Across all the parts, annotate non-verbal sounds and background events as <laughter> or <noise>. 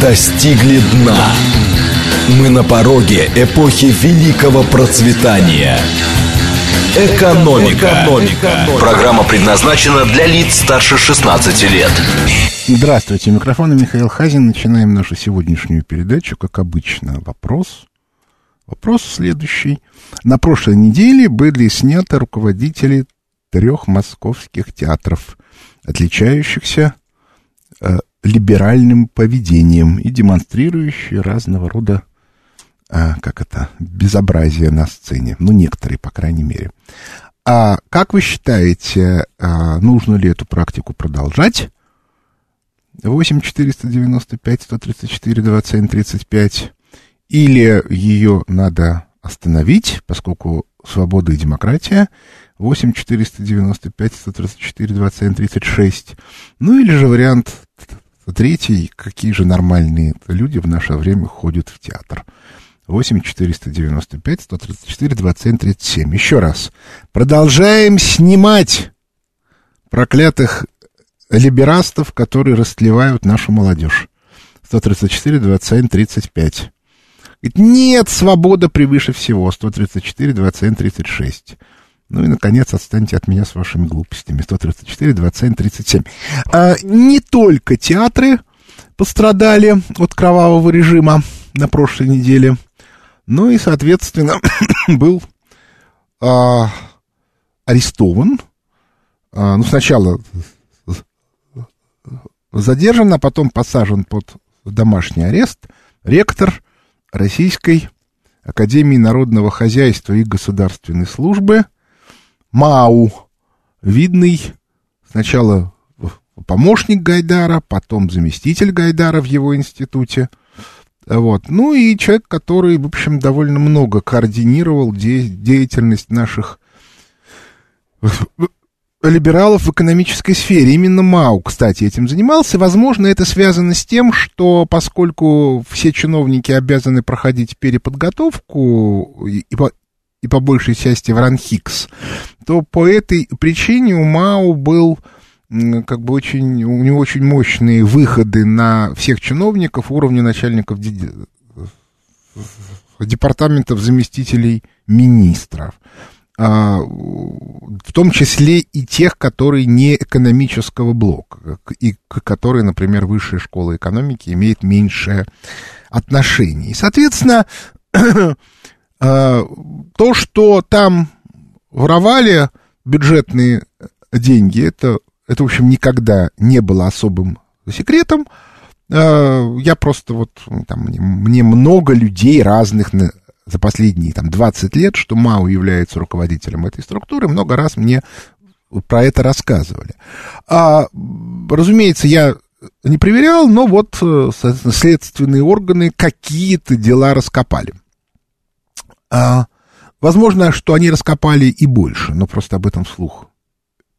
достигли дна. Мы на пороге эпохи великого процветания. Экономика. Экономика. Программа предназначена для лиц старше 16 лет. Здравствуйте, микрофон Михаил Хазин. Начинаем нашу сегодняшнюю передачу, как обычно. Вопрос. Вопрос следующий. На прошлой неделе были сняты руководители трех московских театров, отличающихся э, либеральным поведением и демонстрирующие разного рода, э, как это, безобразие на сцене. Ну, некоторые, по крайней мере. А как вы считаете, э, нужно ли эту практику продолжать? 8 495 134 27 35 или ее надо остановить, поскольку свобода и демократия, 8 495 134 27 36. Ну или же вариант третий, какие же нормальные люди в наше время ходят в театр. 8 495 134 27 37. Еще раз. Продолжаем снимать проклятых либерастов, которые растлевают нашу молодежь. 134 27 35. Говорит, нет, свобода превыше всего. 134, 27, 36. Ну и, наконец, отстаньте от меня с вашими глупостями. 134, 27, 37. А, не только театры пострадали от кровавого режима на прошлой неделе, но и, соответственно, <coughs> был а, арестован. А, ну, сначала задержан, а потом посажен под домашний арест ректор Российской Академии Народного Хозяйства и Государственной Службы МАУ, видный сначала помощник Гайдара, потом заместитель Гайдара в его институте. Вот. Ну и человек, который, в общем, довольно много координировал де- деятельность наших либералов в экономической сфере. Именно Мау, кстати, этим занимался. Возможно, это связано с тем, что поскольку все чиновники обязаны проходить переподготовку и, и по большей части в Ранхикс, то по этой причине у Мау был как бы очень, у него очень мощные выходы на всех чиновников уровня начальников департаментов заместителей министров. А, в том числе и тех, которые не экономического блока, и к которой, например, высшая школа экономики имеет меньшее отношение. И, соответственно, то, что там воровали бюджетные деньги, это, это, в общем, никогда не было особым секретом. А, я просто вот, там, мне много людей разных за последние там, 20 лет, что МАУ является руководителем этой структуры, много раз мне про это рассказывали. А, разумеется, я не проверял, но вот э, следственные органы какие-то дела раскопали. А, возможно, что они раскопали и больше, но просто об этом вслух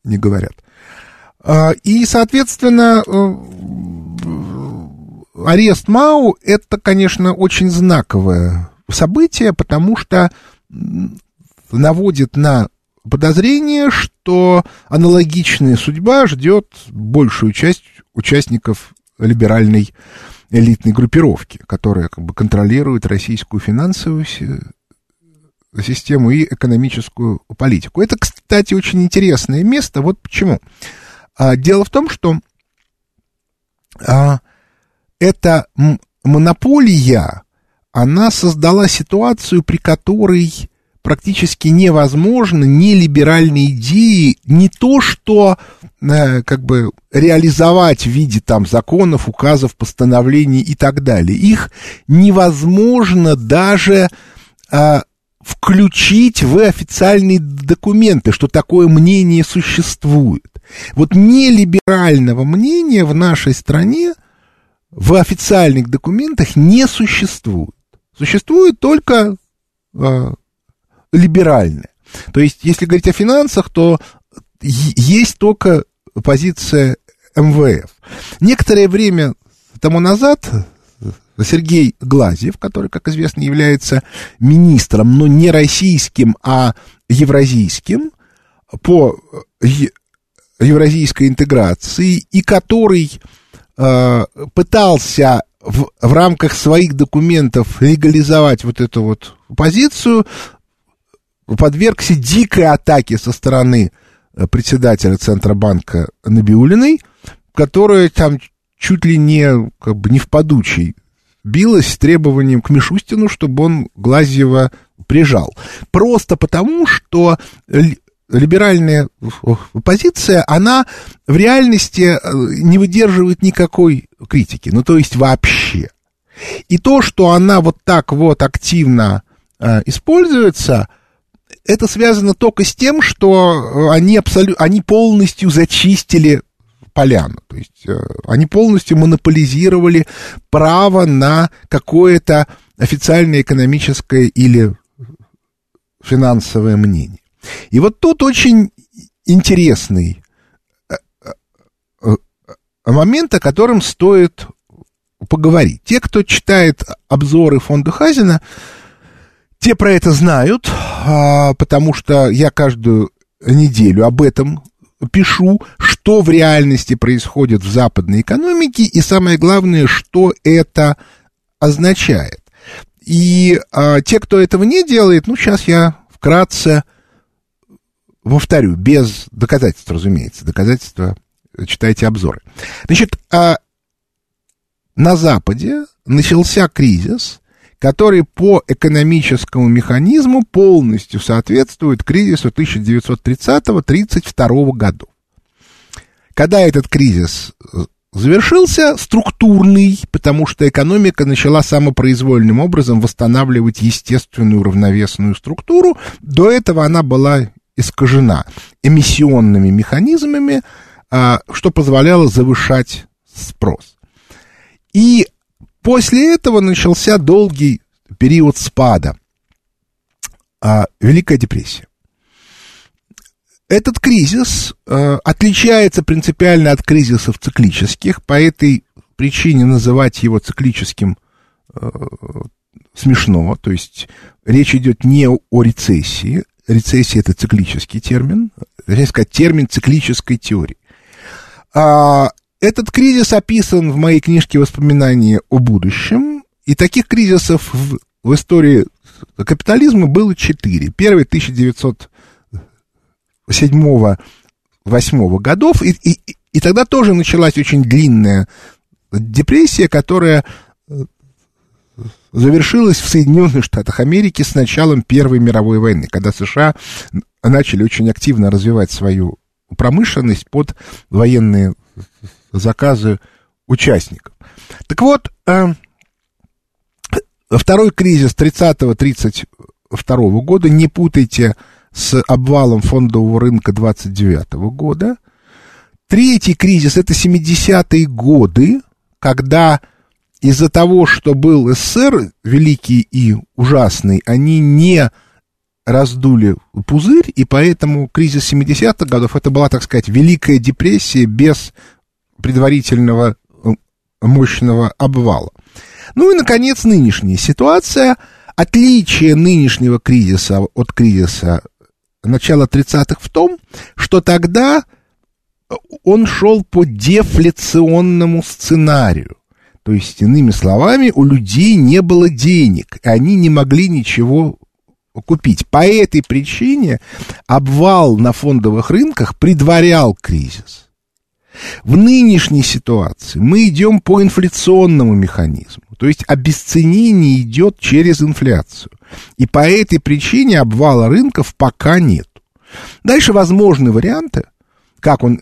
не говорят. А, и, соответственно, э, арест Мау это, конечно, очень знаковое событие, потому что наводит на подозрение, что аналогичная судьба ждет большую часть участников либеральной элитной группировки, которая как бы контролирует российскую финансовую систему и экономическую политику. Это, кстати, очень интересное место. Вот почему. А, дело в том, что а, эта монополия она создала ситуацию, при которой практически невозможно не либеральные идеи, не то что э, как бы реализовать в виде там законов, указов, постановлений и так далее. Их невозможно даже э, включить в официальные документы, что такое мнение существует. Вот нелиберального мнения в нашей стране в официальных документах не существует. Существует только э, либеральное. То есть, если говорить о финансах, то есть только позиция МВФ. Некоторое время тому назад Сергей Глазьев, который, как известно, является министром, но не российским, а евразийским, по евразийской интеграции, и который э, пытался в, в рамках своих документов легализовать вот эту вот позицию, подвергся дикой атаке со стороны э, председателя Центробанка Набиулиной, которая там чуть ли не, как бы, не в подучий билась с требованием к Мишустину, чтобы он Глазьева прижал. Просто потому, что либеральная позиция, она в реальности э, не выдерживает никакой критики, ну то есть вообще. И то, что она вот так вот активно э, используется, это связано только с тем, что э, они, абсолютно, они полностью зачистили поляну. То есть э, они полностью монополизировали право на какое-то официальное экономическое или финансовое мнение. И вот тут очень интересный э, момент, о котором стоит поговорить. Те, кто читает обзоры фонда Хазина, те про это знают, а, потому что я каждую неделю об этом пишу, что в реальности происходит в западной экономике, и самое главное, что это означает. И а, те, кто этого не делает, ну, сейчас я вкратце повторю, без доказательств, разумеется, доказательства читайте обзоры. Значит, а, на Западе начался кризис, который по экономическому механизму полностью соответствует кризису 1930-32 годов. Когда этот кризис э, завершился, структурный, потому что экономика начала самопроизвольным образом восстанавливать естественную равновесную структуру, до этого она была искажена эмиссионными механизмами, а, что позволяло завышать спрос. И После этого начался долгий период спада, а, Великая депрессия. Этот кризис э, отличается принципиально от кризисов циклических, по этой причине называть его циклическим э, смешно, то есть речь идет не о рецессии, рецессия это циклический термин, точнее сказать, термин циклической теории. А, этот кризис описан в моей книжке «Воспоминания о будущем», и таких кризисов в, в истории капитализма было четыре. Первый 1907-1908 годов, и, и, и тогда тоже началась очень длинная депрессия, которая э, завершилась в Соединенных Штатах Америки с началом Первой мировой войны, когда США начали очень активно развивать свою промышленность под военные заказы участников. Так вот, э, второй кризис 30-32 года, не путайте с обвалом фондового рынка 29 года. Третий кризис это 70-е годы, когда из-за того, что был СССР великий и ужасный, они не раздули пузырь, и поэтому кризис 70-х годов это была, так сказать, Великая депрессия без предварительного э, мощного обвала. Ну и, наконец, нынешняя ситуация. Отличие нынешнего кризиса от кризиса начала 30-х в том, что тогда он шел по дефляционному сценарию. То есть, иными словами, у людей не было денег, и они не могли ничего купить. По этой причине обвал на фондовых рынках предварял кризис. В нынешней ситуации мы идем по инфляционному механизму, то есть обесценение идет через инфляцию. И по этой причине обвала рынков пока нет. Дальше возможны варианты, как, он,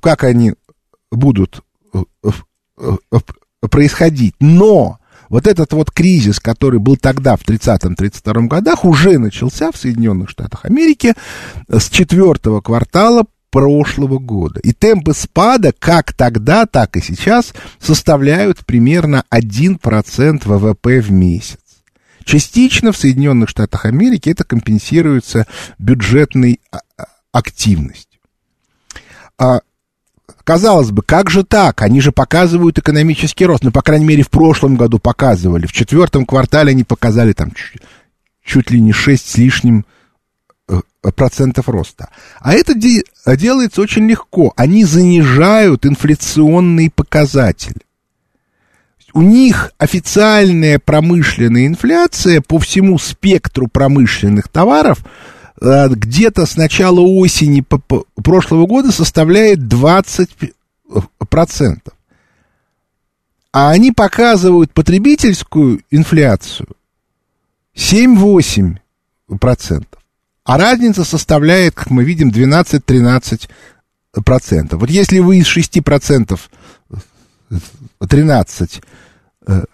как они будут э, э, происходить. Но вот этот вот кризис, который был тогда, в 30-32 годах, уже начался в Соединенных Штатах Америки с четвертого квартала прошлого года. И темпы спада как тогда, так и сейчас составляют примерно 1% ВВП в месяц. Частично в Соединенных Штатах Америки это компенсируется бюджетной а, а, активностью. А, казалось бы, как же так? Они же показывают экономический рост. Ну, по крайней мере, в прошлом году показывали. В четвертом квартале они показали там чуть, чуть ли не 6 с лишним процентов роста. А это де делается очень легко. Они занижают инфляционные показатели. у них официальная промышленная инфляция по всему спектру промышленных товаров э, где-то с начала осени прошлого года составляет 20%. А они показывают потребительскую инфляцию 7-8%. А разница составляет, как мы видим, 12-13%. Вот если вы из 6% 13 э,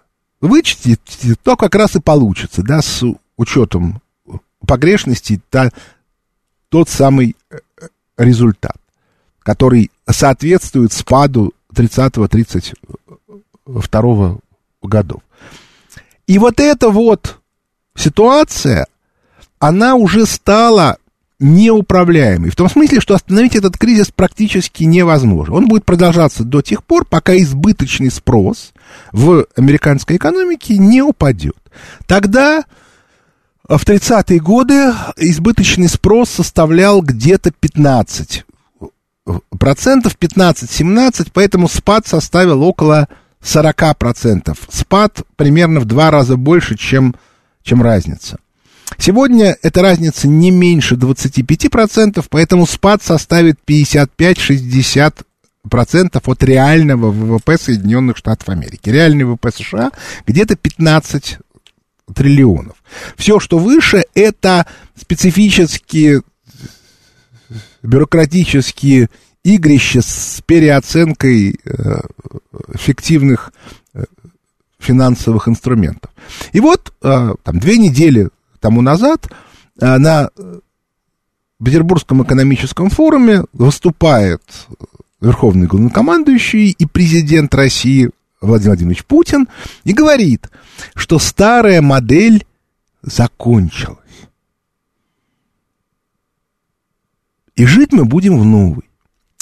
вычтите, то как раз и получится, да, с учетом погрешности та, тот самый э, результат, который соответствует спаду 30-32 годов. И вот эта вот ситуация, она уже стала неуправляемый. В том смысле, что остановить этот кризис практически невозможно. Он будет продолжаться до тех пор, пока избыточный спрос в американской экономике не упадет. Тогда в 30-е годы избыточный спрос составлял где-то 15 процентов, 15-17, поэтому спад составил около 40 процентов. Спад примерно в два раза больше, чем, чем разница. Сегодня эта разница не меньше 25%, поэтому спад составит 55-60% от реального ВВП Соединенных Штатов Америки. Реальный ВВП США где-то 15 триллионов. Все, что выше, это специфические бюрократические игрища с переоценкой э, фиктивных э, финансовых инструментов. И вот э, там две недели тому назад э, на Петербургском экономическом форуме выступает верховный главнокомандующий и президент России Владимир Владимирович Путин и говорит, что старая модель закончилась. И жить мы будем в новой.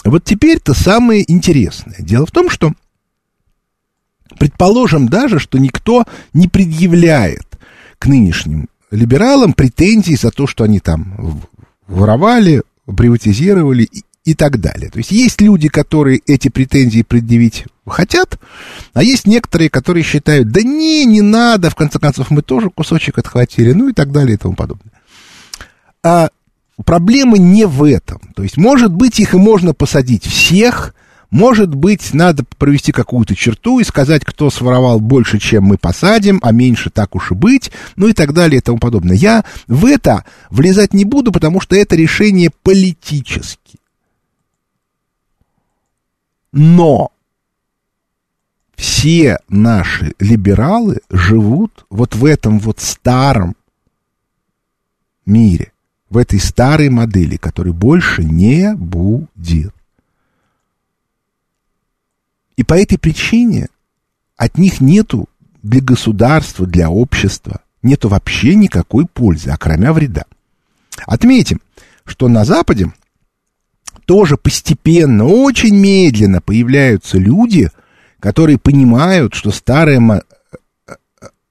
Вот теперь-то самое интересное. Дело в том, что предположим даже, что никто не предъявляет к нынешним либералам претензий за то, что они там воровали, приватизировали и, и так далее. То есть есть люди, которые эти претензии предъявить хотят, а есть некоторые, которые считают, да не, не надо, в конце концов мы тоже кусочек отхватили, ну и так далее и тому подобное. А проблема не в этом. То есть, может быть, их и можно посадить всех, может быть, надо провести какую-то черту и сказать, кто своровал больше, чем мы посадим, а меньше так уж и быть, ну и так далее и тому подобное. Я в это влезать не буду, потому что это решение политически. Но все наши либералы живут вот в этом вот старом мире, в этой старой модели, которой больше не будет. И по этой причине от них нету для государства, для общества, нету вообще никакой пользы, окромя вреда. Отметим, что на Западе тоже постепенно, очень медленно появляются люди, которые понимают, что старая, э,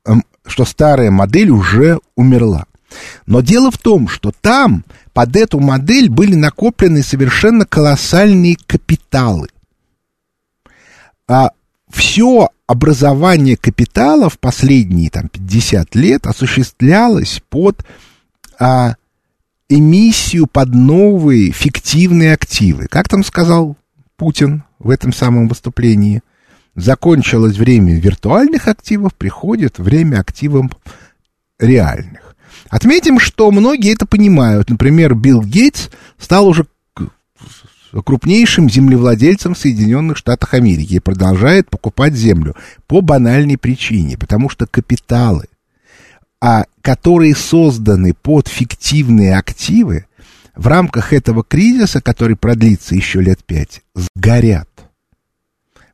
э, что старая модель уже умерла. Но дело в том, что там под эту модель были накоплены совершенно колоссальные капиталы а, все образование капитала в последние там, 50 лет осуществлялось под а, эмиссию под новые фиктивные активы. Как там сказал Путин в этом самом выступлении? Закончилось время виртуальных активов, приходит время активов реальных. Отметим, что многие это понимают. Например, Билл Гейтс стал уже крупнейшим землевладельцем в Соединенных Штатах Америки и продолжает покупать землю по банальной причине, потому что капиталы, а, которые созданы под фиктивные активы, в рамках этого кризиса, который продлится еще лет пять, сгорят.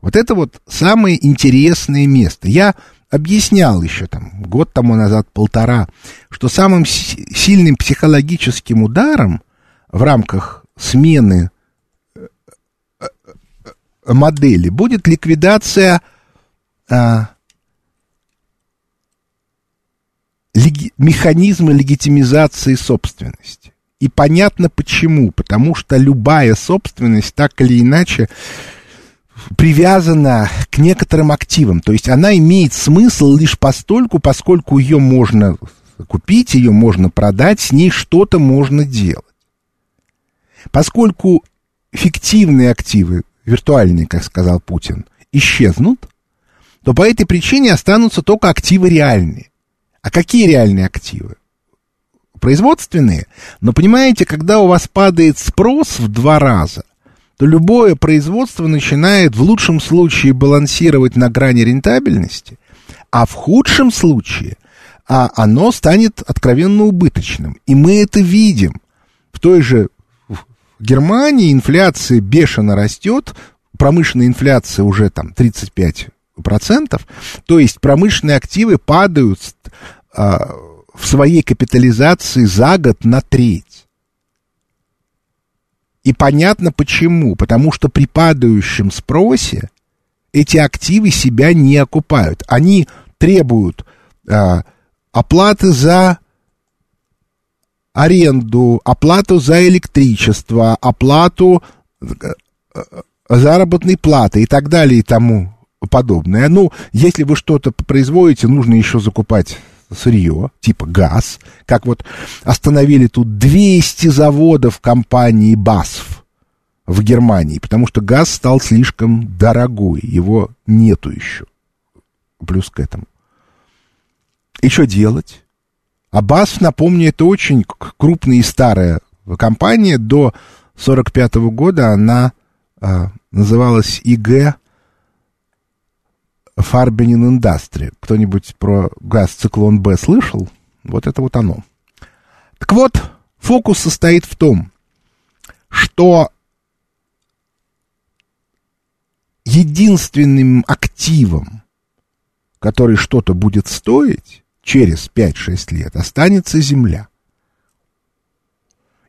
Вот это вот самое интересное место. Я объяснял еще там год тому назад, полтора, что самым сильным психологическим ударом в рамках смены модели будет ликвидация а, леги, механизма легитимизации собственности. И понятно почему. Потому что любая собственность так или иначе привязана к некоторым активам. То есть она имеет смысл лишь постольку, поскольку ее можно купить, ее можно продать, с ней что-то можно делать. Поскольку фиктивные активы, виртуальные, как сказал Путин, исчезнут, то по этой причине останутся только активы реальные. А какие реальные активы? Производственные. Но понимаете, когда у вас падает спрос в два раза, то любое производство начинает в лучшем случае балансировать на грани рентабельности, а в худшем случае а оно станет откровенно убыточным. И мы это видим. В той же Германии инфляция бешено растет, промышленная инфляция уже там 35%, то есть промышленные активы падают а, в своей капитализации за год на треть. И понятно почему. Потому что при падающем спросе эти активы себя не окупают. Они требуют а, оплаты за аренду, оплату за электричество, оплату э, э, заработной платы и так далее и тому подобное. Ну, если вы что-то производите, нужно еще закупать сырье, типа газ, как вот остановили тут 200 заводов компании БАСФ в Германии, потому что газ стал слишком дорогой, его нету еще. Плюс к этому. И что делать? А БАСФ, напомню, это очень крупная и старая компания. До 45 года она а, называлась ИГ Фарбенин Индастри. Кто-нибудь про газ циклон Б слышал? Вот это вот оно. Так вот, фокус состоит в том, что единственным активом, который что-то будет стоить, через 5-6 лет останется земля.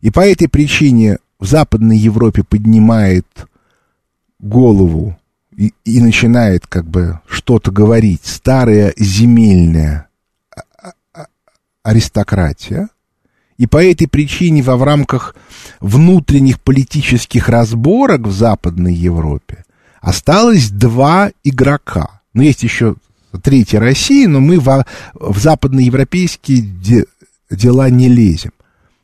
И по этой причине в Западной Европе поднимает голову и, и начинает как бы что-то говорить старая земельная а, а, аристократия. И по этой причине во в рамках внутренних политических разборок в Западной Европе осталось два игрока. Но есть еще третья Россия, но мы в, в западноевропейские де, дела не лезем.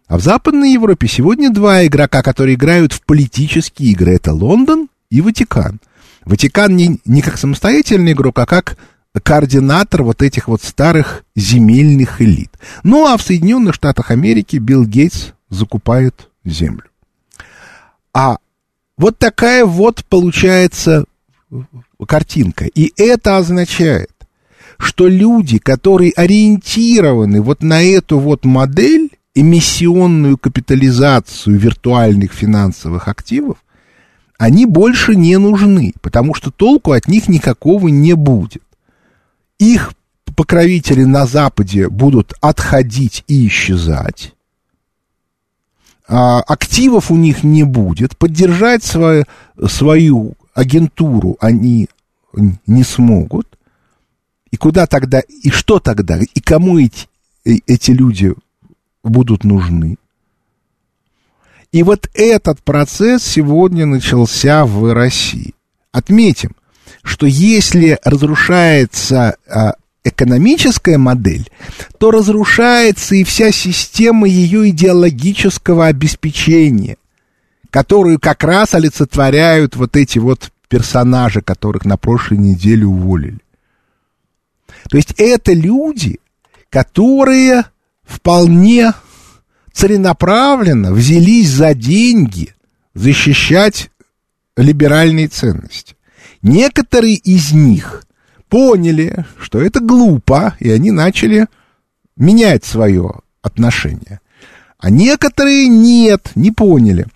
А в Западной Европе сегодня два игрока, которые играют в политические игры. Это Лондон и Ватикан. Ватикан не, не как самостоятельный игрок, а как координатор вот этих вот старых земельных элит. Ну а в Соединенных Штатах Америки Билл Гейтс закупает землю. А вот такая вот получается картинка. И это означает, что люди, которые ориентированы вот на эту вот модель, эмиссионную капитализацию виртуальных финансовых активов, они больше не нужны, потому что толку от них никакого не будет. Их покровители на Западе будут отходить и исчезать, а активов у них не будет, поддержать свою, свою агентуру они не смогут, и куда тогда, и что тогда, и кому эти, э, эти люди будут нужны? И вот этот процесс сегодня начался в России. Отметим, что если разрушается а, экономическая модель, то разрушается и вся система ее идеологического обеспечения, которую как раз олицетворяют вот эти вот персонажи, которых на прошлой неделе уволили. То есть это люди, которые вполне целенаправленно взялись за деньги защищать либеральные ценности. Некоторые из них поняли, что это глупо, и они начали менять свое отношение. А некоторые нет, не поняли.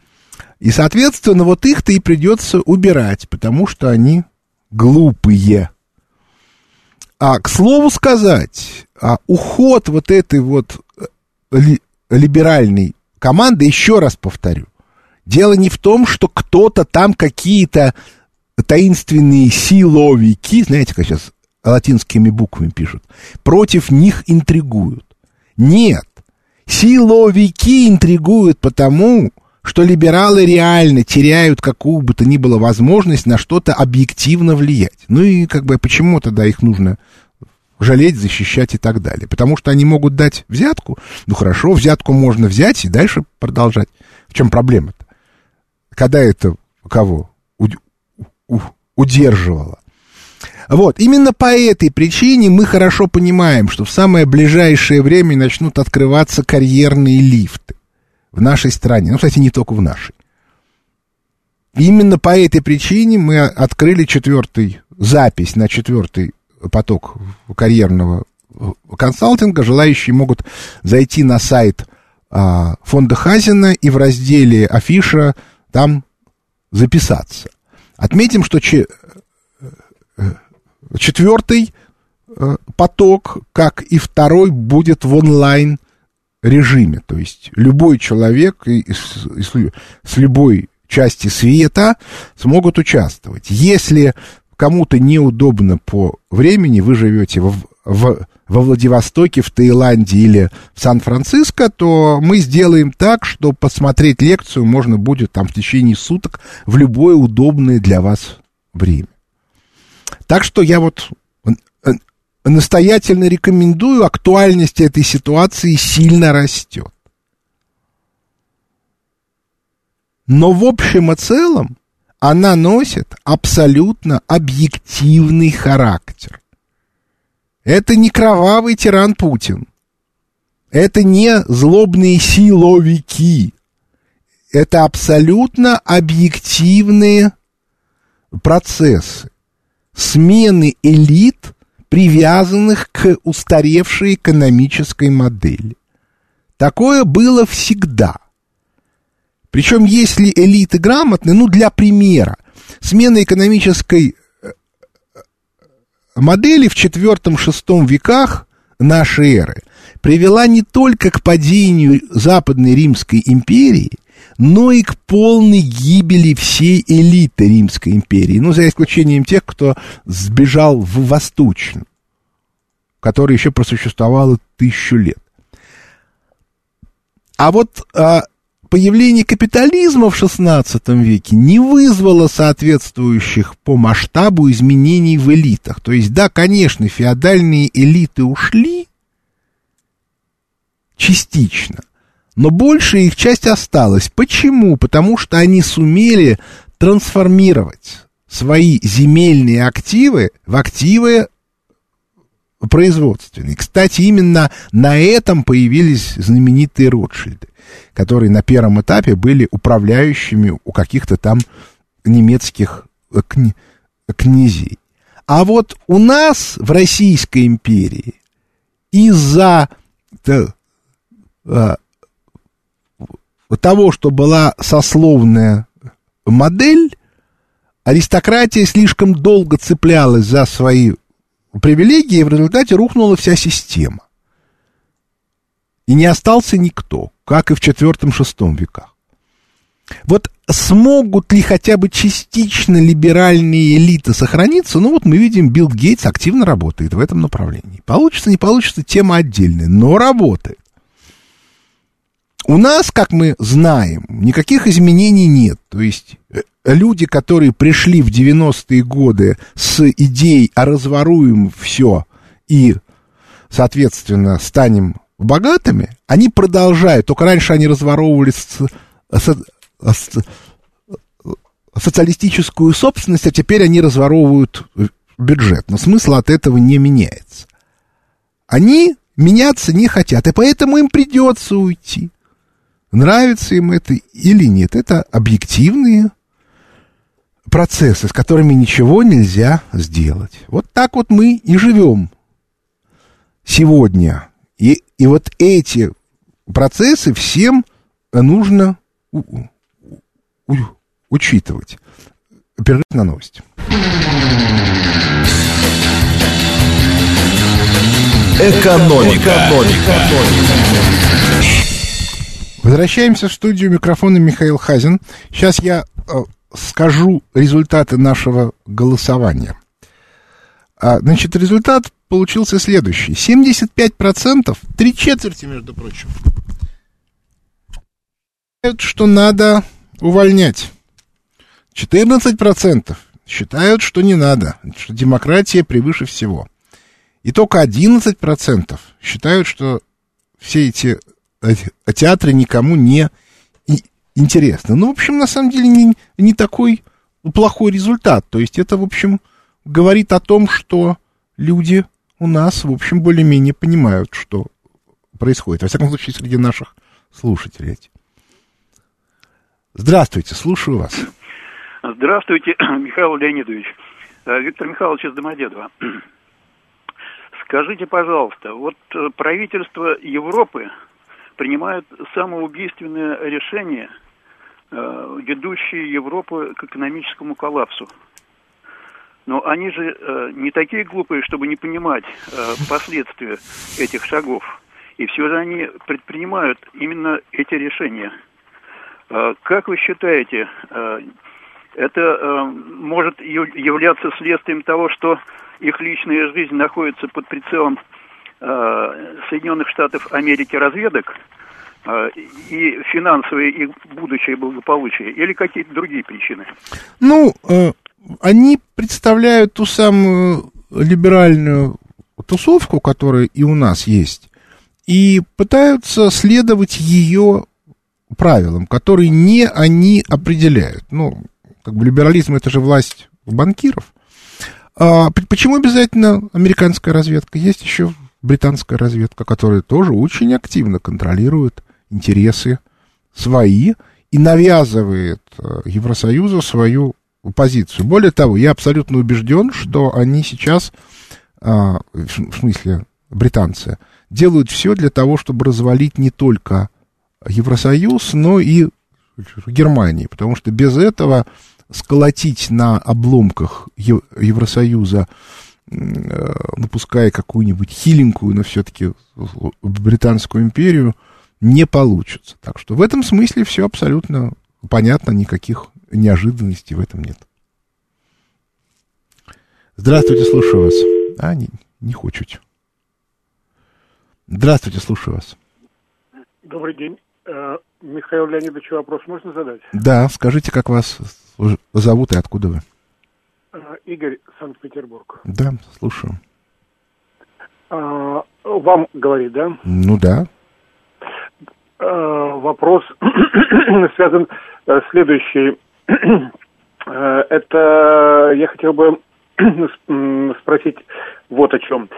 И, соответственно, вот их-то и придется убирать, потому что они глупые. А, к слову сказать, а, уход вот этой вот э, ли, либеральной команды, еще раз повторю, дело не в том, что кто-то там какие-то таинственные силовики, знаете, как сейчас латинскими буквами пишут, против них интригуют. Нет, силовики интригуют потому, что либералы реально теряют какую бы то ни было возможность на что-то объективно влиять. Ну и как бы почему тогда их нужно жалеть, защищать и так далее. Потому что они могут дать взятку. Ну хорошо, взятку можно взять и дальше продолжать. В чем проблема-то? Когда это кого удерживало? Вот, именно по этой причине мы хорошо понимаем, что в самое ближайшее время начнут открываться карьерные лифты в нашей стране. Ну, кстати, не только в нашей. Именно по этой причине мы открыли четвертый запись на четвертый поток карьерного консалтинга. Желающие могут зайти на сайт а, фонда Хазина и в разделе афиша там записаться. Отметим, что че, э, четвертый э, поток, как и второй, будет в онлайн режиме. То есть любой человек с, с любой части света смогут участвовать. Если кому-то неудобно по времени, вы живете в, в, во Владивостоке, в Таиланде или в Сан-Франциско, то мы сделаем так, что посмотреть лекцию можно будет там в течение суток в любое удобное для вас время. Так что я вот настоятельно рекомендую, актуальность этой ситуации сильно растет. Но в общем и целом она носит абсолютно объективный характер. Это не кровавый тиран Путин. Это не злобные силовики. Это абсолютно объективные процессы смены элит, привязанных к устаревшей экономической модели. Такое было всегда. Причем, если элиты грамотны, ну, для примера, смена экономической э, модели в IV-VI веках нашей эры привела не только к падению Западной Римской империи, но и к полной гибели всей элиты Римской империи, ну, за исключением тех, кто сбежал в Восточную, которая еще просуществовала тысячу лет. А вот а, появление капитализма в XVI веке не вызвало соответствующих по масштабу изменений в элитах. То есть, да, конечно, феодальные элиты ушли частично – но большая их часть осталась. Почему? Потому что они сумели трансформировать свои земельные активы в активы производственные. Кстати, именно на этом появились знаменитые Ротшильды, которые на первом этапе были управляющими у каких-то там немецких кни князей. А вот у нас в Российской империи из-за а, того, что была сословная модель, аристократия слишком долго цеплялась за свои привилегии, и в результате рухнула вся система. И не остался никто, как и в IV-VI веках. Вот смогут ли хотя бы частично либеральные элиты сохраниться? Ну вот мы видим, Билл Гейтс активно работает в этом направлении. Получится, не получится, тема отдельная, но работает. У нас, как мы знаем, никаких изменений нет. То есть э, люди, которые пришли в 90-е годы с идеей «а разворуем все и, соответственно, станем богатыми», они продолжают. Только раньше они разворовывали с, с, с, социалистическую собственность, а теперь они разворовывают бюджет. Но смысл от этого не меняется. Они меняться не хотят, и поэтому им придется уйти. Нравится им это или нет, это объективные процессы, с которыми ничего нельзя сделать. Вот так вот мы и живем сегодня. И, и вот эти процессы всем нужно у, у, учитывать. Перерыв на новость. Экономика. Экономика. Возвращаемся в студию микрофона Михаил Хазин. Сейчас я э, скажу результаты нашего голосования. А, значит, результат получился следующий. 75%, три четверти, между прочим, что надо увольнять. 14% считают, что не надо, что демократия превыше всего. И только 11% считают, что все эти театры никому не интересны. Ну, в общем, на самом деле не, не такой плохой результат. То есть это, в общем, говорит о том, что люди у нас, в общем, более-менее понимают, что происходит. Во всяком случае, среди наших слушателей. Здравствуйте, слушаю вас. Здравствуйте, <clears throat> Михаил Леонидович. Э, Виктор Михайлович из Домодедова. <clears throat> Скажите, пожалуйста, вот э, правительство Европы принимает самоубийственное решение, э, ведущее Европу к экономическому коллапсу. Но они же не такие глупые, чтобы не понимать последствия этих шагов. И все же они предпринимают именно эти решения. Как вы считаете, это э, может являться следствием того, что их личная жизнь находится под прицелом э, Соединенных Штатов Америки разведок э, и финансовое их будущее благополучие, или какие-то другие причины? Ну, э, они представляют ту самую либеральную тусовку, которая и у нас есть, и пытаются следовать ее правилам, которые не они определяют. Ну, как бы либерализм это же власть банкиров. А почему обязательно американская разведка? Есть еще британская разведка, которая тоже очень активно контролирует интересы свои и навязывает э, Евросоюзу свою позицию. Более того, я абсолютно убежден, что они сейчас, а, в смысле британцы, делают все для того, чтобы развалить не только Евросоюз, но и Германии, потому что без этого сколотить на обломках Евросоюза, напуская какую-нибудь хиленькую, но все-таки британскую империю, не получится. Так что в этом смысле все абсолютно понятно, никаких неожиданностей в этом нет. Здравствуйте, слушаю вас. А, не, не хочете. Здравствуйте, слушаю вас. Добрый день. Э, Михаил Леонидович, вопрос можно задать? Да, скажите, как вас зовут и откуда вы? Э, Игорь, Санкт-Петербург. Да, слушаю. А, вам говорит, да? Ну да. А, вопрос <clears throat> связан э, следующий. <clears throat> Это я хотел бы <clears throat> спросить вот о чем.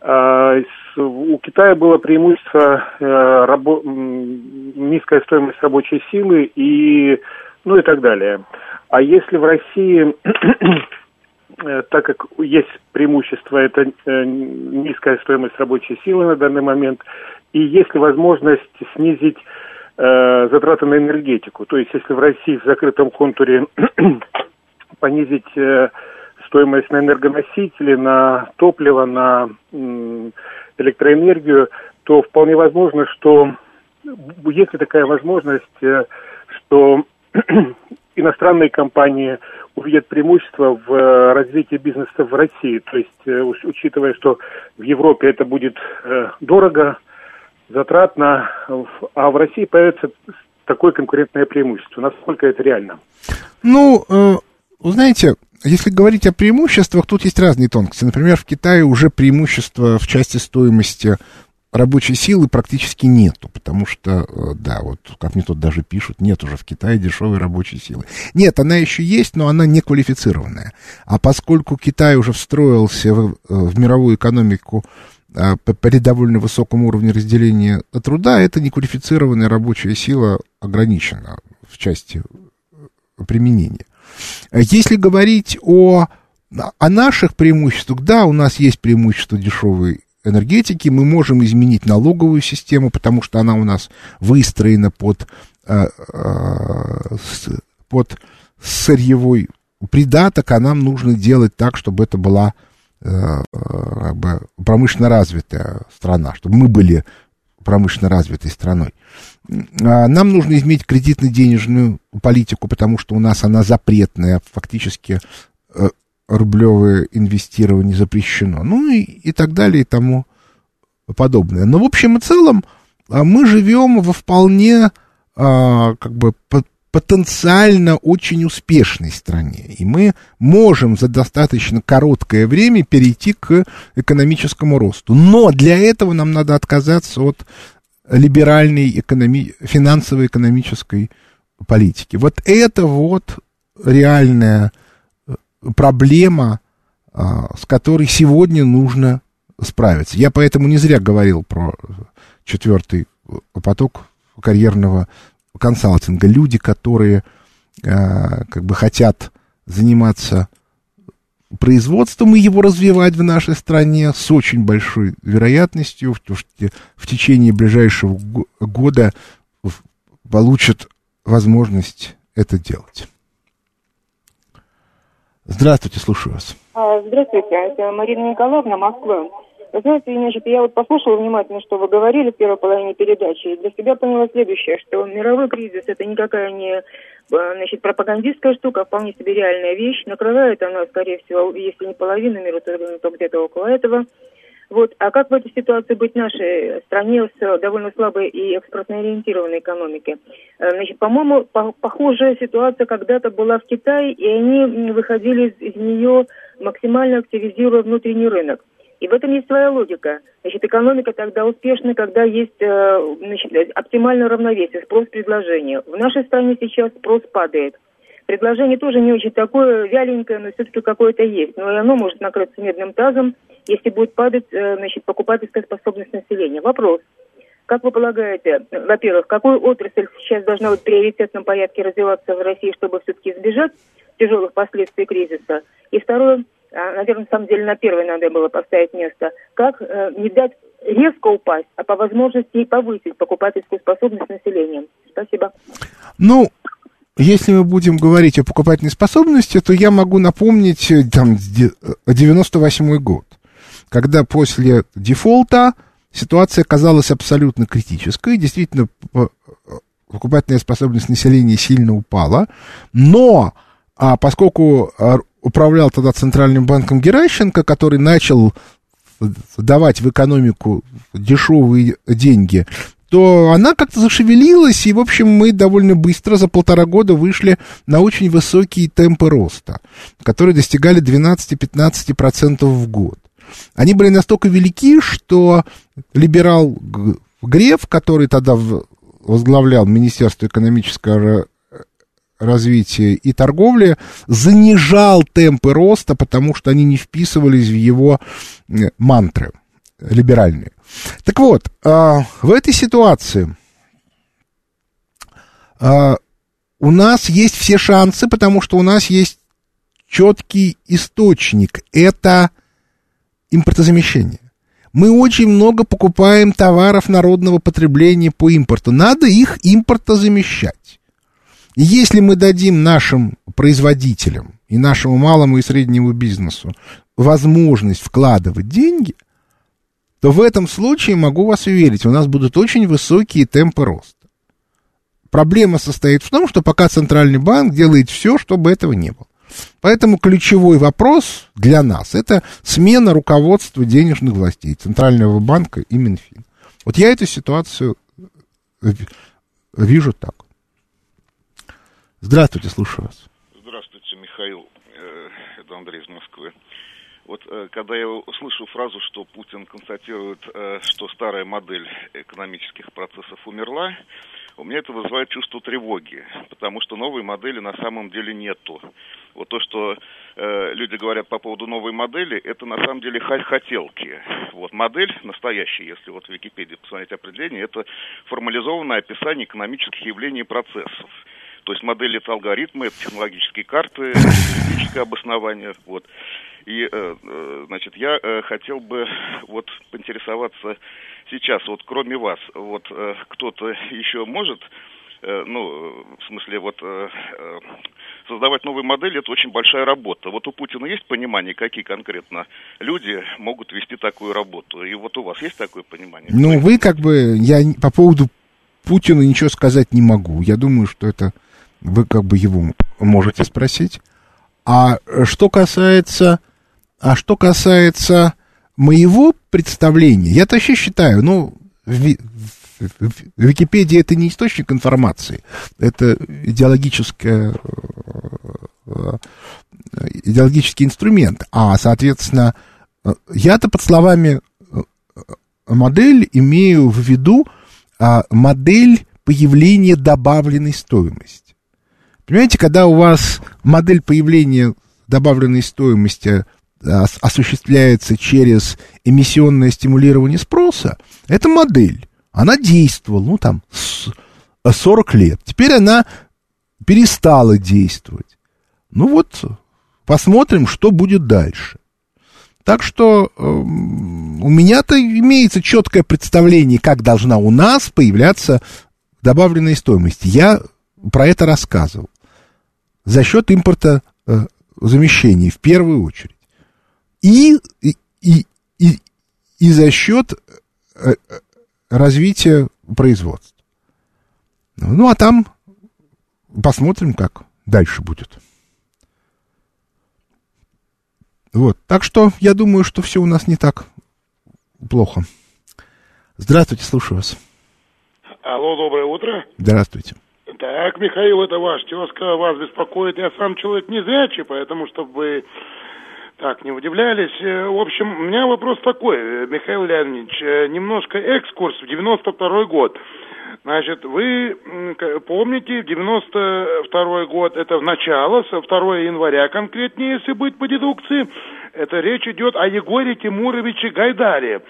А, у Китая было преимущество рабо- низкая стоимость рабочей силы и ну и так далее. А если в России, э, так как есть преимущество, это э, низкая стоимость рабочей силы на данный момент, и есть ли возможность снизить э, затраты на энергетику, то есть если в России в закрытом контуре <clears throat> понизить э, стоимость на энергоносители, на топливо, на э, электроэнергию, то вполне возможно, что есть ли такая возможность, э, что <clears throat> иностранные компании увидят преимущество в э, развитии бизнеса в России. То есть, э, учитывая, что в Европе это будет э, дорого, затратно, а в России появится такое конкурентное преимущество. Насколько это реально? Ну, вы знаете, если говорить о преимуществах, тут есть разные тонкости. Например, в Китае уже преимущество в части стоимости рабочей силы практически нету, потому что, э, да, вот как мне тут даже пишут, нет уже в Китае дешевой рабочей силы. Нет, она еще есть, но она не квалифицированная. А поскольку Китай уже встроился в, э, в мировую экономику а, при довольно высоком уровне разделения труда, эта неквалифицированная рабочая сила ограничена в части э, применения. Если говорить о, о наших преимуществах, да, у нас есть преимущество дешевой энергетики, мы можем изменить налоговую систему, потому что она у нас выстроена под, э, э, под сырьевой придаток, а нам нужно делать так, чтобы это была э, как бы промышленно развитая страна, чтобы мы были промышленно развитой страной. А нам нужно изменить кредитно-денежную политику, потому что у нас она запретная, фактически рублевое инвестирование запрещено, ну и, и так далее и тому подобное. Но в общем и целом а, мы живем во вполне а, как бы потенциально очень успешной стране. И мы можем за достаточно короткое время перейти к экономическому росту. Но для этого нам надо отказаться от либеральной экономи... финансово-экономической политики. Вот это вот реальная проблема, а, с которой сегодня нужно справиться. Я поэтому не зря говорил про четвертый поток карьерного консалтинга. Люди, которые а, как бы хотят заниматься производством и его развивать в нашей стране с очень большой вероятностью, что в течение ближайшего года получат возможность это делать. Здравствуйте, слушаю вас. А, здравствуйте, это Марина Николаевна, Москва. Вы знаете, значит, я вот послушала внимательно, что вы говорили в первой половине передачи, и для себя поняла следующее, что мировой кризис это никакая не а, значит, пропагандистская штука, а вполне себе реальная вещь. Накрывает она, скорее всего, если не половину мира, то, то где-то около этого. Вот. А как в этой ситуации быть нашей стране с довольно слабой и экспортно ориентированной экономикой? Э, значит, по-моему, по похожая ситуация когда-то была в Китае, и они выходили из, из нее максимально активизируя внутренний рынок. И в этом есть своя логика. Значит, экономика тогда успешна, когда есть э, значит, оптимальное равновесие, спрос-предложение. В нашей стране сейчас спрос падает. Предложение тоже не очень такое вяленькое, но все-таки какое-то есть. Но и оно может накрыться медным тазом, если будет падать э, значит, покупательская способность населения. Вопрос. Как вы полагаете, во-первых, какую отрасль сейчас должна быть в приоритетном порядке развиваться в России, чтобы все-таки избежать тяжелых последствий кризиса? И второе, а, наверное, на самом деле на первое надо было поставить место, как э, не дать резко упасть, а по возможности и повысить покупательскую способность населения. Спасибо. Ну, если мы будем говорить о покупательной способности, то я могу напомнить э, там 98 год, когда после дефолта ситуация казалась абсолютно критической, действительно покупательная способность населения сильно упала, но а поскольку а, управлял тогда Центральным банком Геращенко, который начал давать в экономику дешевые деньги, то она как-то зашевелилась, и, в общем, мы довольно быстро, за полтора года, вышли на очень высокие темпы роста, которые достигали 12-15% в год. Они были настолько велики, что либерал Греф, который тогда возглавлял Министерство экономического развития и торговли, занижал темпы роста, потому что они не вписывались в его мантры либеральные. Так вот, а, в этой ситуации а, у нас есть все шансы, потому что у нас есть четкий источник. Это импортозамещение. Мы очень много покупаем товаров народного потребления по импорту. Надо их импортозамещать. И если мы дадим нашим производителям и нашему малому и среднему бизнесу возможность вкладывать деньги – то в этом случае, могу вас уверить, у нас будут очень высокие темпы роста. Проблема состоит в том, что пока Центральный банк делает все, чтобы этого не было. Поэтому ключевой вопрос для нас – это смена руководства денежных властей, Центрального банка и Минфин. Вот я эту ситуацию вижу так. Здравствуйте, слушаю вас. Здравствуйте, Михаил. Э, это Андрей из Москвы. Вот э, когда я услышу фразу, что Путин констатирует, э, что старая модель экономических процессов умерла, у меня это вызывает чувство тревоги, потому что новой модели на самом деле нету. Вот то, что э, люди говорят по поводу новой модели, это на самом деле хотелки. Вот модель настоящая, если вот в Википедии посмотреть определение, это формализованное описание экономических явлений и процессов. То есть модель это алгоритмы, это технологические карты, это юридическое обоснование. Вот. И, э, э, значит, я э, хотел бы вот поинтересоваться сейчас, вот кроме вас, вот кто-то еще может ну, в смысле, вот создавать новые модели это очень большая работа. Вот у Путина есть понимание, какие конкретно люди могут вести такую работу? И вот у вас есть такое понимание? Ну, вы как бы, я по поводу Путина ничего сказать не могу. Я думаю, что это вы как бы его можете спросить. А что касается а что касается моего представления, я вообще считаю, ну, Википедия это не источник информации, это идеологическая, идеологический инструмент. А, соответственно, я-то под словами модель имею в виду а, модель появления добавленной стоимости. Понимаете, когда у вас модель появления добавленной стоимости а, осуществляется через эмиссионное стимулирование спроса, это модель. Она действовала, ну, там, 40 лет. Теперь она перестала действовать. Ну вот, посмотрим, что будет дальше. Так что э, у меня-то имеется четкое представление, как должна у нас появляться добавленная стоимость. Я про это рассказывал. За счет импорта э, замещений в первую очередь. И, и, и, и, за счет э, развития производства. Ну, а там посмотрим, как дальше будет. Вот. Так что я думаю, что все у нас не так плохо. Здравствуйте, слушаю вас. Алло, доброе утро. Здравствуйте. Так, Михаил, это ваш тезка, вас беспокоит. Я сам человек незрячий, поэтому, чтобы так не удивлялись. Э, в общем, у меня вопрос такой, Михаил Леонидович, э, немножко экскурс в 92 год. Значит, вы помните, 92 год, это в начало, со 2 января конкретнее, если быть по дедукции, это речь идет о Егоре Тимуровиче Гайдаре.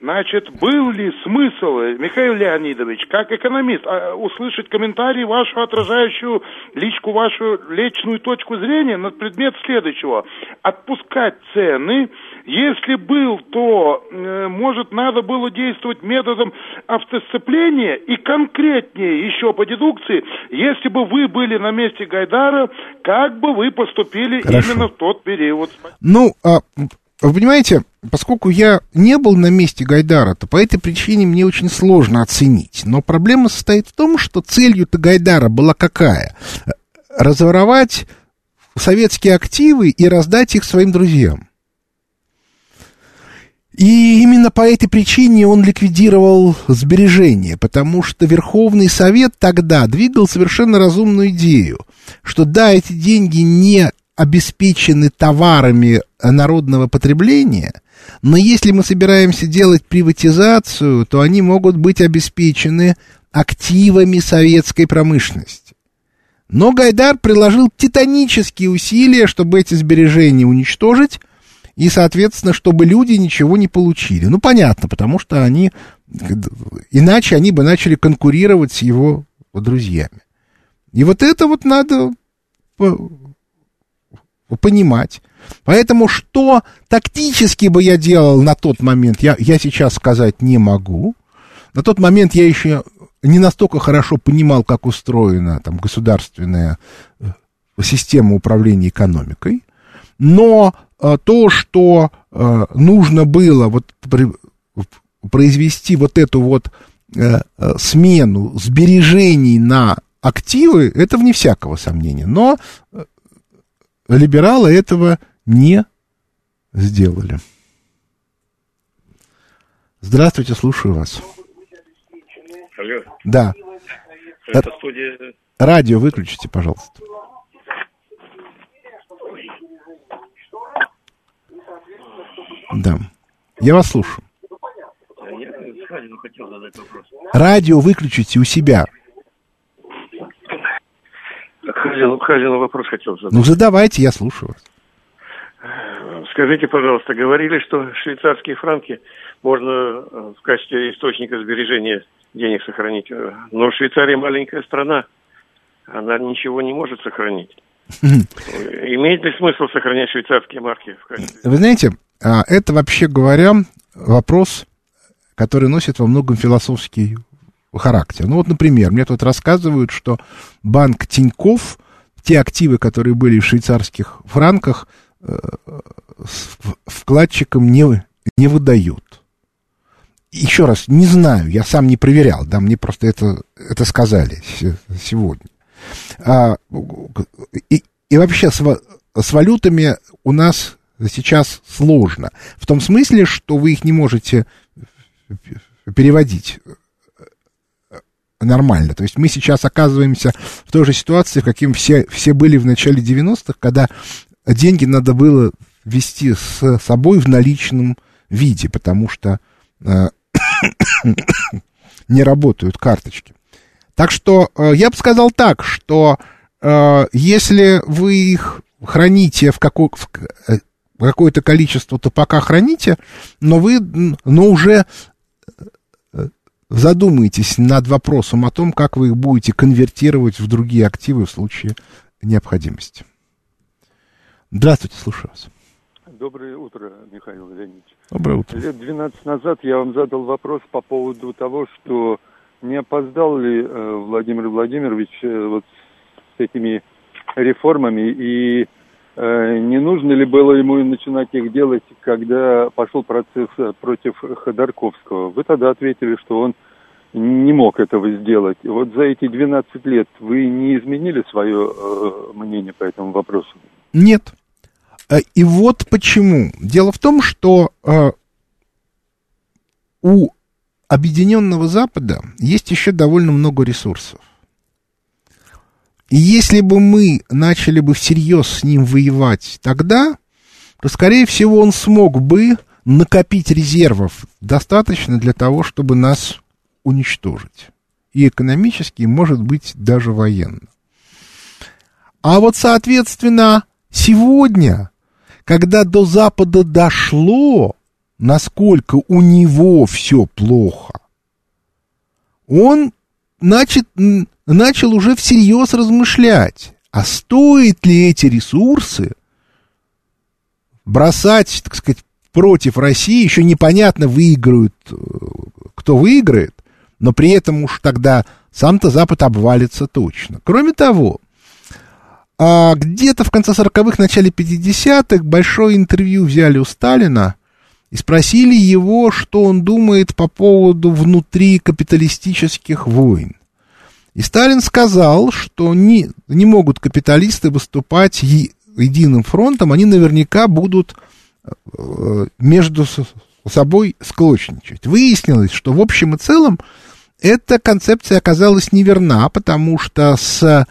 Значит, был ли смысл, Михаил Леонидович, как экономист, а, услышать комментарий вашу, отражающую личку, вашу личную точку зрения на предмет следующего. Отпускать цены, если был, то, э, может, надо было действовать методом автосцепления и конкретнее еще по дедукции, если бы вы были на месте Гайдара, как бы вы поступили Хорошо. именно в тот период? Ну, а вы понимаете, поскольку я не был на месте Гайдара, то по этой причине мне очень сложно оценить. Но проблема состоит в том, что целью-то Гайдара была какая? Разворовать советские активы и раздать их своим друзьям. И именно по этой причине он ликвидировал сбережения, потому что Верховный Совет тогда двигал совершенно разумную идею, что да, эти деньги не обеспечены товарами народного потребления, но если мы собираемся делать приватизацию, то они могут быть обеспечены активами советской промышленности. Но Гайдар приложил титанические усилия, чтобы эти сбережения уничтожить, и, соответственно, чтобы люди ничего не получили. Ну, понятно, потому что они, иначе они бы начали конкурировать с его друзьями. И вот это вот надо понимать. Поэтому что тактически бы я делал на тот момент, я, я сейчас сказать не могу. На тот момент я еще не настолько хорошо понимал, как устроена там государственная э, система управления экономикой. Но э, то, что э, нужно было вот при, произвести вот эту вот э, э, смену сбережений на активы, это вне всякого сомнения. Но э, либералы этого не сделали. Здравствуйте, слушаю вас. Алло. Да. Это студия... Радио выключите, пожалуйста. Да. Я вас слушаю. Я хотел задать вопрос. Радио выключите у себя. Хазин, Хазин вопрос хотел задать. Ну, задавайте, я слушаю вас. Скажите, пожалуйста, говорили, что швейцарские франки можно э, в качестве источника сбережения денег сохранить. Но Швейцария маленькая страна, она ничего не может сохранить. <laughs> Имеет ли смысл сохранять швейцарские марки в качестве? Вы знаете, а, это вообще говоря вопрос, который носит во многом философский характер. Ну вот, например, мне тут рассказывают, что банк Тиньков, те активы, которые были в швейцарских франках, э, вкладчикам не, не выдают. Еще раз, не знаю, я сам не проверял, да, мне просто это, это сказали сегодня. А, и, и вообще с, с валютами у нас сейчас сложно. В том смысле, что вы их не можете переводить нормально. То есть мы сейчас оказываемся в той же ситуации, в каким все, все были в начале 90-х, когда деньги надо было вести с собой в наличном виде, потому что э, <coughs> не работают карточки. Так что э, я бы сказал так, что э, если вы их храните в, какой, в э, какое-то количество, то пока храните, но вы, но уже задумайтесь над вопросом о том, как вы их будете конвертировать в другие активы в случае необходимости. Здравствуйте, слушаю вас. Доброе утро, Михаил Леонидович. Доброе утро. Лет 12 назад я вам задал вопрос по поводу того, что не опоздал ли э, Владимир Владимирович э, вот с этими реформами и не нужно ли было ему начинать их делать, когда пошел процесс э, против Ходорковского? Вы тогда ответили, что он не мог этого сделать. Вот за эти 12 лет вы не изменили свое э, мнение по этому вопросу? Нет. Э, и вот почему. Дело в том, что э, у Объединенного Запада есть еще довольно много ресурсов. И если бы мы начали бы всерьез с ним воевать тогда, то, скорее всего, он смог бы накопить резервов достаточно для того, чтобы нас уничтожить. И экономически, может быть, даже военно. А вот, соответственно, сегодня, когда до Запада дошло, насколько у него все плохо, он значит, начал уже всерьез размышлять, а стоит ли эти ресурсы бросать, так сказать, против России, еще непонятно, выиграют, э, кто выиграет, но при этом уж тогда сам-то Запад обвалится точно. Кроме того, а где-то в конце 40-х, начале 50-х большое интервью взяли у Сталина и спросили его, что он думает по поводу внутри капиталистических войн. И Сталин сказал, что не, не могут капиталисты выступать е, единым фронтом, они наверняка будут э, между собой склочничать. Выяснилось, что в общем и целом эта концепция оказалась неверна, потому что с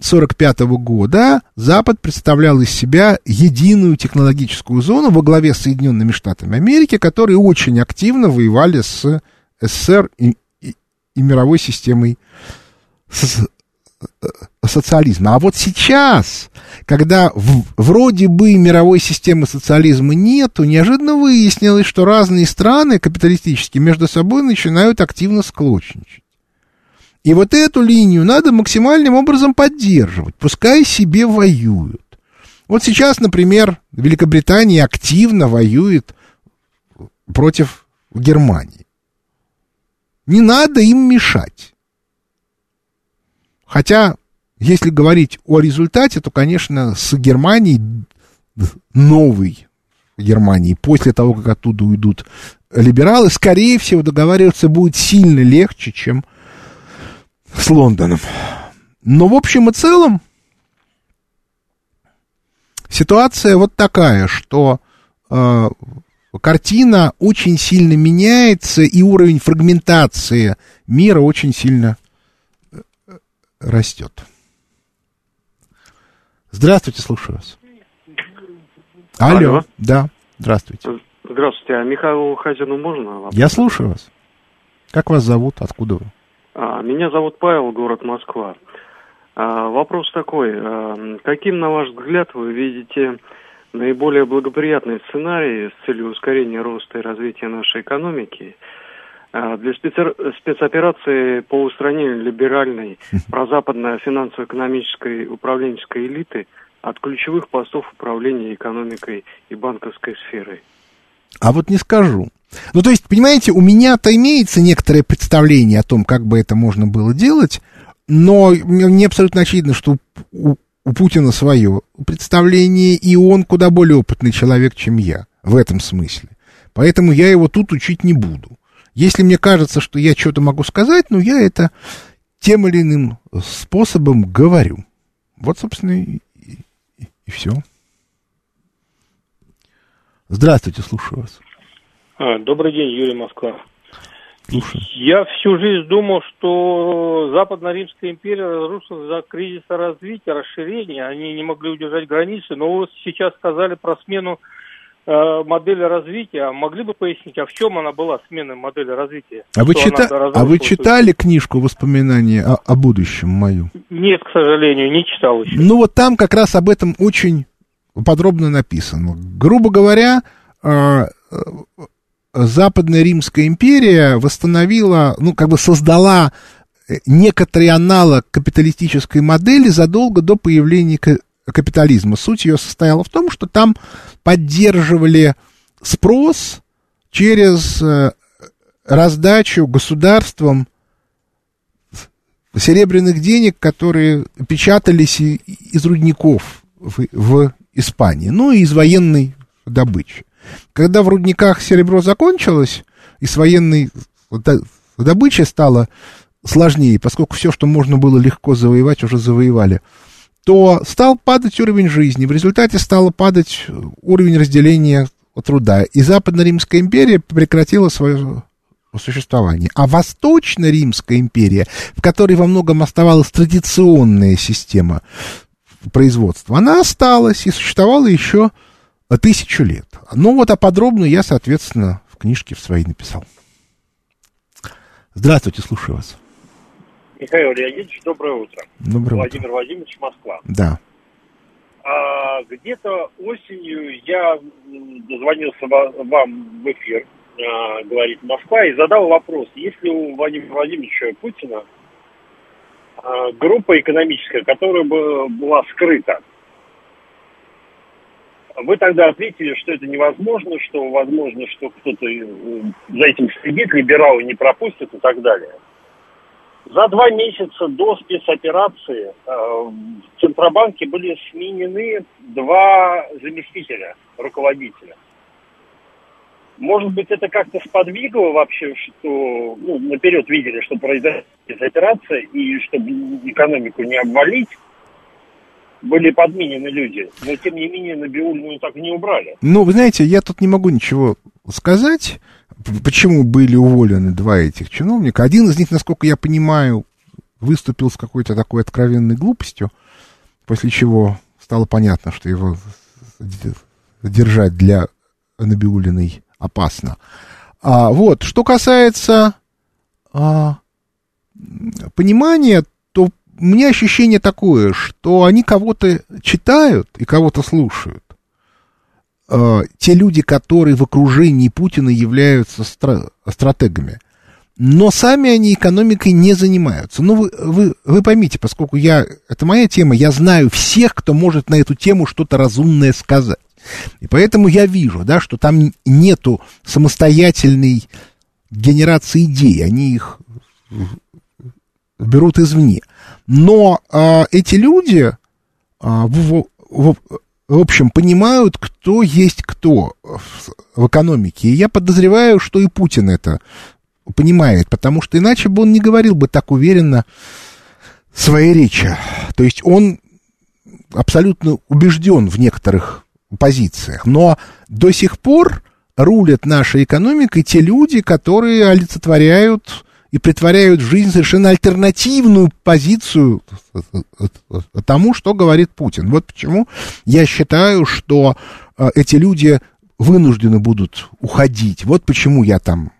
1945 года Запад представлял из себя единую технологическую зону во главе с Соединенными Штатами Америки, которые очень активно воевали с СССР и, и, и мировой системой э, социализма. А вот сейчас, когда в, вроде бы мировой системы социализма нету, неожиданно выяснилось, что разные страны капиталистические между собой начинают активно склочничать. И вот эту линию надо максимальным образом поддерживать, пускай себе воюют. Вот сейчас, например, Великобритания активно воюет против Германии. Не надо им мешать. Хотя, если говорить о результате, то, конечно, с Германией, новой Германии, после того, как оттуда уйдут либералы, скорее всего, договариваться будет сильно легче, чем с Лондоном. Но в общем и целом ситуация вот такая, что э, картина очень сильно меняется, и уровень фрагментации мира очень сильно э, растет. Здравствуйте, слушаю вас. Алло, Алло. да, здравствуйте. Здравствуйте, а Михаилу Хазину можно? Вопрос? Я слушаю вас. Как вас зовут? Откуда вы? А, меня зовут Павел, город Москва. А, вопрос такой. А, каким, на ваш взгляд, вы видите наиболее благоприятные сценарии с целью ускорения роста и развития нашей экономики для спецоперации по устранению либеральной <laughs> прозападной финансово-экономической управленческой элиты от ключевых постов управления экономикой и банковской сферой? А вот не скажу. Ну, то есть, понимаете, у меня-то имеется некоторое представление о том, как бы это можно было делать, но мне абсолютно очевидно, что у, у Путина свое представление, и он куда более опытный человек, чем я в этом смысле. Поэтому я его тут учить не буду. Если мне кажется, что я что-то могу сказать, ну, я это тем или иным способом говорю. Вот, собственно, и, и, и все. Здравствуйте, слушаю вас. А, добрый день, Юрий Москва. Слушаю. Я всю жизнь думал, что Западно-Римская империя разрушилась за кризиса развития, расширения. Они не могли удержать границы. Но вы сейчас сказали про смену э, модели развития. Могли бы пояснить, а в чем она была, смена модели развития? А вы, чита... а вы читали книжку «Воспоминания о, о будущем» мою? Нет, к сожалению, не читал еще. Ну вот там как раз об этом очень подробно написано. Грубо говоря, э, э, Западная Римская империя восстановила, ну как бы создала э, некоторый аналог капиталистической модели задолго до появления ка- капитализма. Суть ее состояла в том, что там поддерживали спрос через э, раздачу государством серебряных денег, которые печатались из рудников в, в Испании, ну и из военной добычи. Когда в рудниках серебро закончилось, и с военной до- добычей стало сложнее, поскольку все, что можно было легко завоевать, уже завоевали, то стал падать уровень жизни. В результате стал падать уровень разделения труда. И Западно-Римская империя прекратила свое существование. А Восточно-Римская империя, в которой во многом оставалась традиционная система производства, она осталась и существовала еще тысячу лет. Ну вот, а подробно я, соответственно, в книжке в своей написал. Здравствуйте, слушаю вас. Михаил Леонидович, доброе утро. Доброе Владимир Владимирович, Москва. Да. А, где-то осенью я дозвонился ва- вам в эфир, а, говорит Москва, и задал вопрос, есть ли у Владимира Владимировича Путина а, группа экономическая, которая бы была скрыта. Вы тогда ответили, что это невозможно, что возможно, что кто-то э, за этим следит, либералы не пропустят и так далее. За два месяца до спецоперации э, в Центробанке были сменены два заместителя руководителя. Может быть, это как-то сподвигло вообще, что ну, наперед видели, что произойдет спецоперация, и чтобы экономику не обвалить, были подменены люди. Но, тем не менее, Набиулину так и не убрали. Ну, вы знаете, я тут не могу ничего сказать, почему были уволены два этих чиновника. Один из них, насколько я понимаю, выступил с какой-то такой откровенной глупостью, после чего стало понятно, что его держать для Набиулиной опасно. А, вот, что касается а, понимания, меня ощущение такое, что они кого-то читают и кого-то слушают. Э, те люди, которые в окружении Путина являются стра- стратегами. Но сами они экономикой не занимаются. Ну, вы, вы, вы поймите, поскольку я, это моя тема, я знаю всех, кто может на эту тему что-то разумное сказать. И поэтому я вижу, да, что там нету самостоятельной генерации идей, они их берут извне. Но а, эти люди, а, в, в- в общем, понимают, кто есть кто в, в экономике. И я подозреваю, что и Путин это понимает, потому что иначе бы он не говорил бы так уверенно своей речи. То есть он абсолютно убежден в некоторых позициях, но до сих пор рулят нашей экономикой те люди, которые олицетворяют и притворяют в жизнь совершенно альтернативную позицию тому, что говорит Путин. Вот почему я считаю, что э, эти люди вынуждены будут уходить. Вот почему я там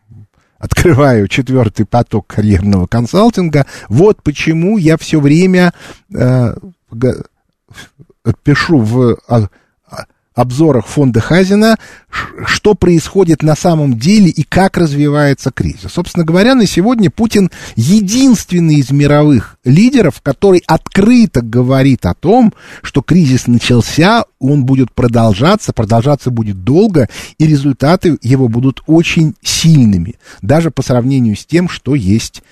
открываю четвертый поток карьерного консалтинга. Вот почему я все время э, пишу в а, обзорах фонда Хазина, что происходит на самом деле и как развивается кризис. Собственно говоря, на сегодня Путин единственный из мировых лидеров, который открыто говорит о том, что кризис начался, он будет продолжаться, продолжаться будет долго, и результаты его будут очень сильными, даже по сравнению с тем, что есть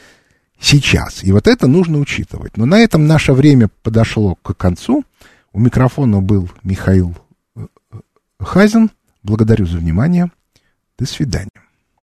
сейчас. И вот это нужно учитывать. Но на этом наше время подошло к концу. У микрофона был Михаил Хазин. Благодарю за внимание. До свидания.